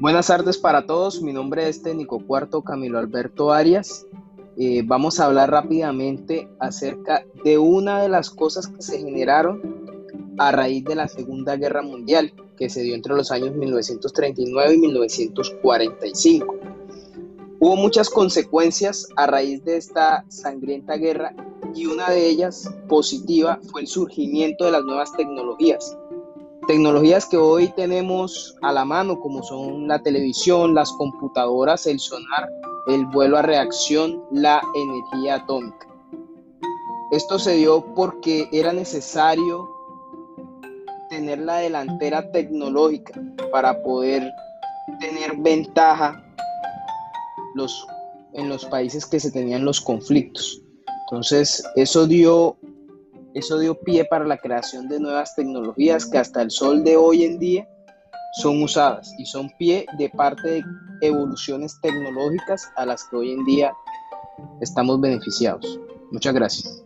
Buenas tardes para todos, mi nombre es técnico cuarto Camilo Alberto Arias. Eh, vamos a hablar rápidamente acerca de una de las cosas que se generaron a raíz de la Segunda Guerra Mundial, que se dio entre los años 1939 y 1945. Hubo muchas consecuencias a raíz de esta sangrienta guerra y una de ellas positiva fue el surgimiento de las nuevas tecnologías Tecnologías que hoy tenemos a la mano, como son la televisión, las computadoras, el sonar, el vuelo a reacción, la energía atómica. Esto se dio porque era necesario tener la delantera tecnológica para poder tener ventaja los, en los países que se tenían los conflictos. Entonces, eso dio eso dio pie para la creación de nuevas tecnologías que hasta el sol de hoy en día son usadas y son pie de parte de evoluciones tecnológicas a las que hoy en día estamos beneficiados. Muchas gracias.